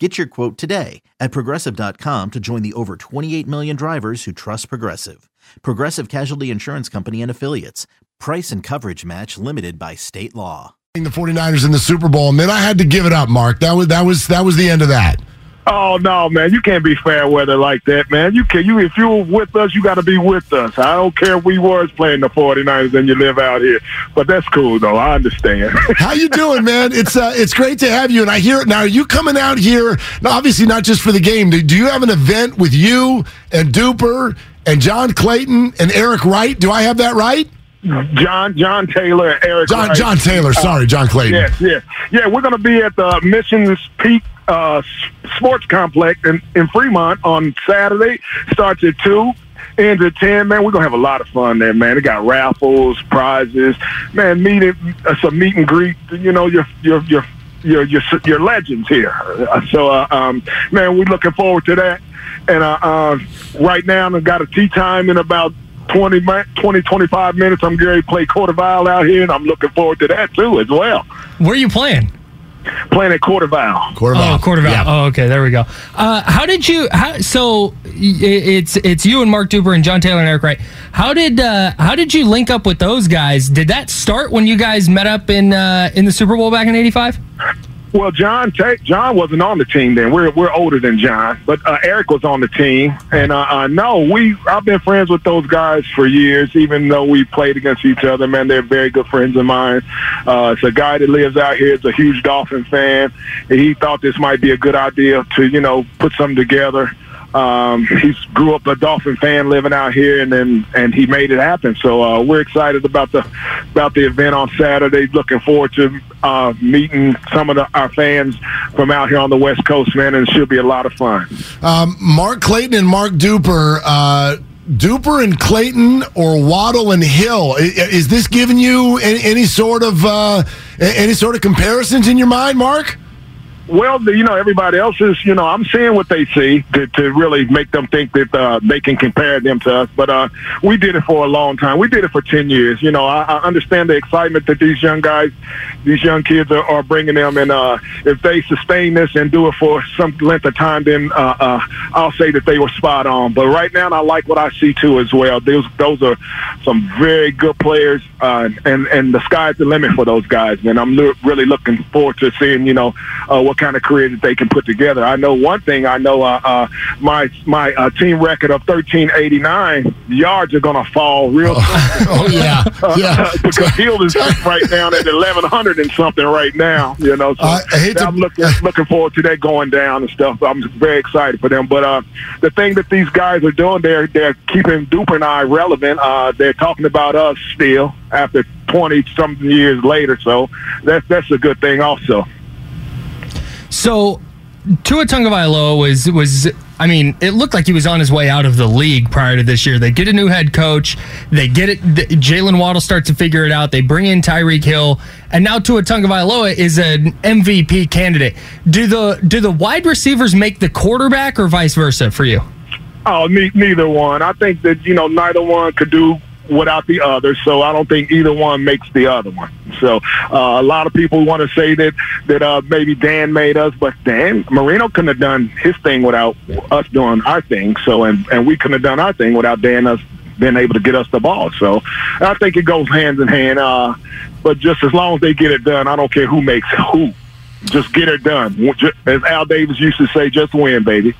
Get your quote today at progressive.com to join the over 28 million drivers who trust Progressive. Progressive Casualty Insurance Company and Affiliates. Price and coverage match limited by state law. The 49ers in the Super Bowl, and then I had to give it up, Mark. That was that was that was the end of that. Oh no, man! You can't be fair weather like that, man. You can you if you're with us, you got to be with us. I don't care if we was playing the 49ers and you live out here, but that's cool though. I understand. How you doing, man? It's uh, it's great to have you. And I hear it now. Are you coming out here? Now, obviously, not just for the game. Do, do you have an event with you and Duper and John Clayton and Eric Wright? Do I have that right? John John Taylor, Eric. John Wright. John Taylor. Sorry, John Clayton. Yes, yes, yeah. We're going to be at the Missions Peak uh, Sports Complex in, in Fremont on Saturday. Starts at two. Ends at ten, man. We're gonna have a lot of fun there, man. They got raffles, prizes, man. Meeting, uh, some meet and greet. You know, your your your your your, your legends here. Uh, so, uh, um, man, we're looking forward to that. And uh, uh, right now, I've got a tee time in about 20, 20 25 minutes. I'm going to play quarter Quarterville out here, and I'm looking forward to that too as well. Where are you playing? Playing at Quarterville. Quarterback. Oh, quarterback. Yeah. Oh, okay. There we go. Uh, how did you? How, so it's it's you and Mark Duper and John Taylor and Eric Wright. How did uh, how did you link up with those guys? Did that start when you guys met up in uh, in the Super Bowl back in '85? Well, John John wasn't on the team then. We're we're older than John, but uh, Eric was on the team. And uh, uh, no, we I've been friends with those guys for years, even though we played against each other. Man, they're very good friends of mine. Uh, it's a guy that lives out here. Is a huge Dolphin fan. He thought this might be a good idea to you know put something together. Um, he's grew up a Dolphin fan living out here, and then and he made it happen. So uh, we're excited about the about the event on Saturday. Looking forward to uh, meeting some of the, our fans from out here on the West Coast, man, and it should be a lot of fun. Um, Mark Clayton and Mark Duper. Uh, Duper and Clayton or Waddle and Hill. I- Is this giving you any, any sort of uh, any sort of comparisons in your mind, Mark? Well, you know, everybody else is, you know, I'm seeing what they see to, to really make them think that uh, they can compare them to us. But uh, we did it for a long time. We did it for 10 years. You know, I, I understand the excitement that these young guys, these young kids are, are bringing them. And uh, if they sustain this and do it for some length of time, then uh, uh, I'll say that they were spot on. But right now, I like what I see too as well. Those, those are some very good players, uh, and, and the sky's the limit for those guys, man. I'm lo- really looking forward to seeing, you know, uh, what kind of career that they can put together. I know one thing. I know uh, uh, my my uh, team record of 1389 yards are going to fall real soon. Oh yeah, yeah. because Hill is right down at 1100 and something right now. You know, so I- hate to- I'm looking looking forward to that going down and stuff. I'm very excited for them. But uh, the thing that these guys are doing, they're they're keeping Duper and I relevant. Uh, they're talking about us still after 20 something years later. So that's that's a good thing also. So Tua Tagovailoa was was I mean, it looked like he was on his way out of the league prior to this year. They get a new head coach. They get it. the- Jaylen Waddle starts to figure it out. They bring in Tyreek Hill, and now Tua Tagovailoa is an MVP candidate. Do the do the wide receivers make the quarterback, or vice versa for you? Oh, ne- neither one. I think that you know neither one could do without the other. So I don't think either one makes the other one. So uh, a lot of people want to say that that uh, maybe Dan made us, but Dan Marino couldn't have done his thing without us doing our thing. So and and we couldn't have done our thing without Dan us being able to get us the ball. So I think it goes hand in hand. Uh, but just as long as they get it done, I don't care who makes who. Just get it done. As Al Davis used to say, just win, baby.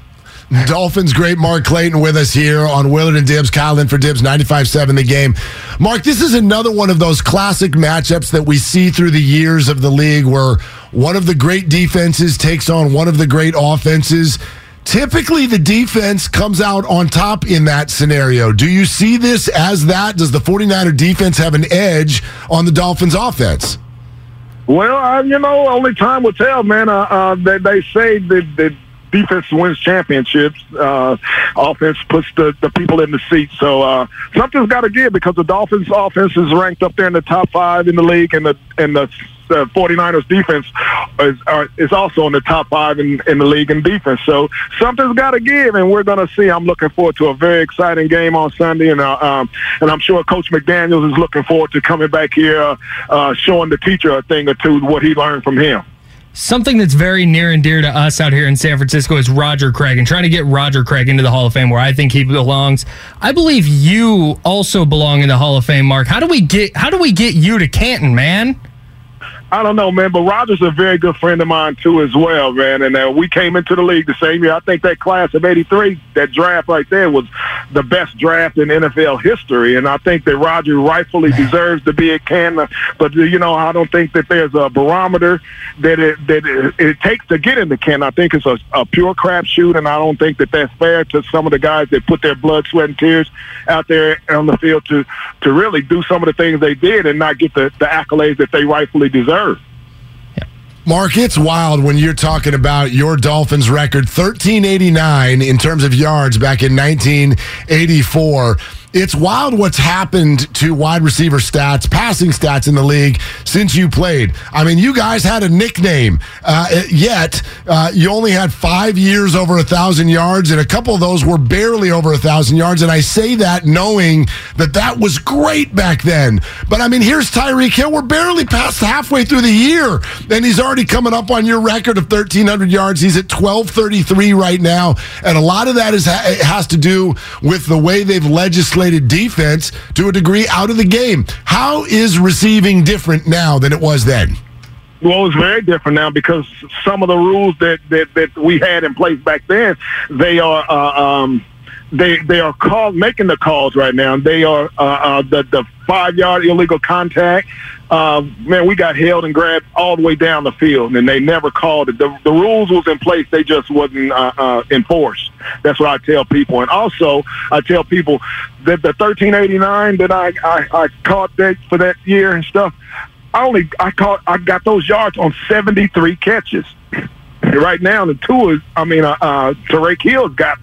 Dolphins great Mark Clayton with us here on Willard and Dibs. Kyle in for Dibs, 95-7 the game. Mark, this is another one of those classic matchups that we see through the years of the league where one of the great defenses takes on one of the great offenses. Typically, the defense comes out on top in that scenario. Do you see this as that? Does the 49er defense have an edge on the Dolphins offense? Well, uh, you know, only time will tell, man. Uh, uh, they, they say that, defense wins championships. Uh, offense puts the, the people in the seat. So uh, something's got to give because the Dolphins' offense is ranked up there in the top five in the league, and the and the the 49ers defense is, uh, is also in the top five in, in the league in defense. So something's got to give, and we're going to see. I'm looking forward to a very exciting game on Sunday, and uh, um, and I'm sure Coach McDaniels is looking forward to coming back here, uh, showing the teacher a thing or two what he learned from him. Something that's very near and dear to us out here in San Francisco is Roger Craig and trying to get Roger Craig into the Hall of Fame where I think he belongs. I believe you also belong in the Hall of Fame, Mark. How do we get how do we get you to Canton, man? I don't know, man, but Roger's a very good friend of mine too, as well, man. And uh, we came into the league the same year. I think that class of '83, that draft right there, was the best draft in NFL history. And I think that Roger rightfully deserves to be at Canton. But you know, I don't think that there's a barometer that it, that it, it takes to get into Canton. I think it's a, a pure crapshoot, and I don't think that that's fair to some of the guys that put their blood, sweat, and tears out there on the field to to really do some of the things they did and not get the, the accolades that they rightfully deserve. Mark, it's wild when you're talking about your Dolphins record 1389 in terms of yards back in 1984 it's wild what's happened to wide receiver stats, passing stats in the league since you played. I mean, you guys had a nickname, uh, yet uh, you only had five years over a thousand yards, and a couple of those were barely over a thousand yards. And I say that knowing that that was great back then. But I mean, here's Tyreek Hill. We're barely past halfway through the year, and he's already coming up on your record of 1,300 yards. He's at 1233 right now, and a lot of that is has to do with the way they've legislated defense to a degree out of the game. How is receiving different now than it was then? Well, it's very different now because some of the rules that, that, that we had in place back then, they are uh, um, they they are making the calls right now. They are uh, uh, the the five yard illegal contact. Uh, man, we got held and grabbed all the way down the field, and they never called it. The, the rules was in place; they just wasn't uh, uh, enforced. That's what I tell people, and also I tell people that the 1389 that I I, I caught that for that year and stuff. I only I caught I got those yards on 73 catches. right now, the two is I mean, uh, uh, Tyreek Hill got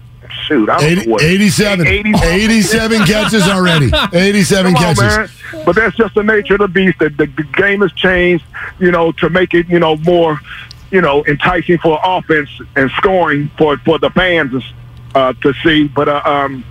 shoot, I 80, 87. 87 catches already. 87 Come catches. On, but that's just the nature of the beast. The, the, the game has changed, you know, to make it, you know, more, you know, enticing for offense and scoring for, for the fans uh, to see. But uh, um,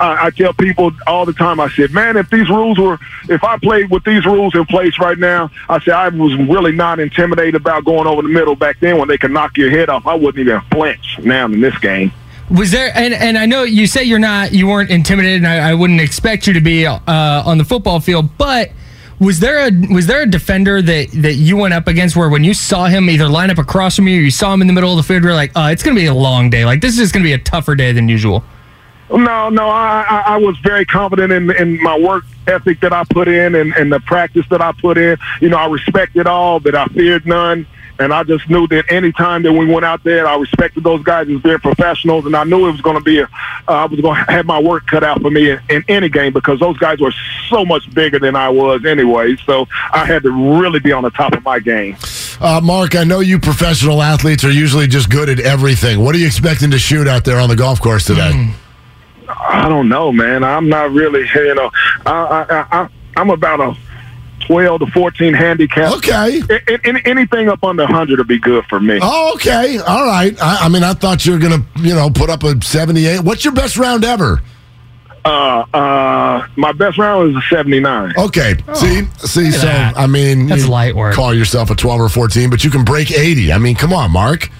I, I tell people all the time, I said, man, if these rules were, if I played with these rules in place right now, I said I was really not intimidated about going over the middle back then when they could knock your head off. I wouldn't even flinch now in this game. Was there and, and I know you say you're not you weren't intimidated and I, I wouldn't expect you to be uh, on the football field, but was there a was there a defender that that you went up against where when you saw him either line up across from you or you saw him in the middle of the field, you're like, oh, it's gonna be a long day. Like this is just gonna be a tougher day than usual. No, no, I, I, I was very confident in, in my work ethic that I put in and, and the practice that I put in. You know, I respected all, but I feared none. And I just knew that any time that we went out there, I respected those guys as being professionals, and I knew it was going to be a, uh, I was going to have my work cut out for me in, in any game because those guys were so much bigger than I was anyway. So I had to really be on the top of my game. Uh, Mark, I know you professional athletes are usually just good at everything. What are you expecting to shoot out there on the golf course today? Mm. I don't know, man. I'm not really, you know, I, I, I, I'm about a 12 to 14 handicap. Okay. anything up under 100 would be good for me. Oh, okay. All right. I, I mean, I thought you were going to, you know, put up a 78. What's your best round ever? Uh, uh, my best round was a 79. Okay. Oh, see, see, so, that. I mean, that's light work. Call yourself a 12 or 14, but you can break 80. I mean, come on, Mark.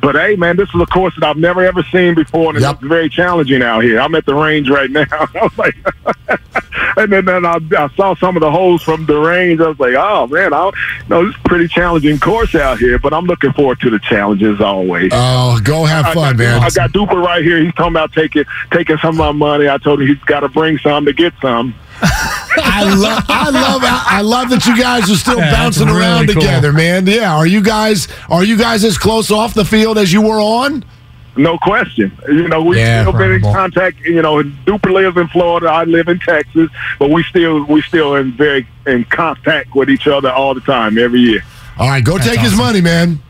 But hey, man, this is a course that I've never ever seen before, and yep. it's very challenging out here. I'm at the range right now. I was like, and then, then I, I, saw some of the holes from the range. I was like, oh man, I know this is a pretty challenging course out here. But I'm looking forward to the challenges always. Oh, go have fun, I got, man. I got Duper right here. He's talking about taking taking some of my money. I told him he's got to bring some to get some. I love, I love, I love that you guys are still yeah, bouncing really around cool. together, man. Yeah, are you guys, are you guys as close off the field as you were on? No question. You know, we've yeah, still been in contact. You know, Duper lives in Florida. I live in Texas, but we still we still in very in contact with each other all the time, every year. All right, go That's take awesome. his money, man.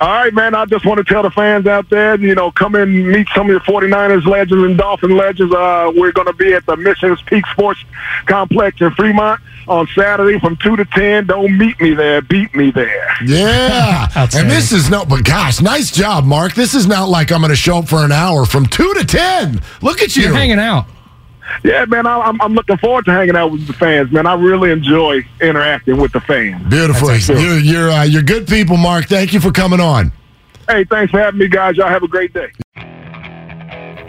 All right, man. I just want to tell the fans out there, you know, come and meet some of your 49ers legends and Dolphin legends. Uh, we're going to be at the Missions Peak Sports Complex in Fremont on Saturday from 2 to 10. Don't meet me there. Beat me there. Yeah. and this is no, but gosh, nice job, Mark. This is not like I'm going to show up for an hour from 2 to 10. Look at you. You're hanging out. Yeah, man. I- I'm, I'm looking forward to hanging out with the fans, man. I really enjoy interacting with the fans. Beautiful. You're, you're, uh, you're good people, Mark. Thank you for coming on. Hey, thanks for having me, guys. Y'all have a great day.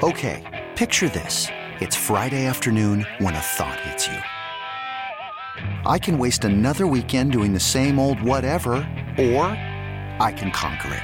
Okay, picture this. It's Friday afternoon when a thought hits you. I can waste another weekend doing the same old whatever, or I can conquer it.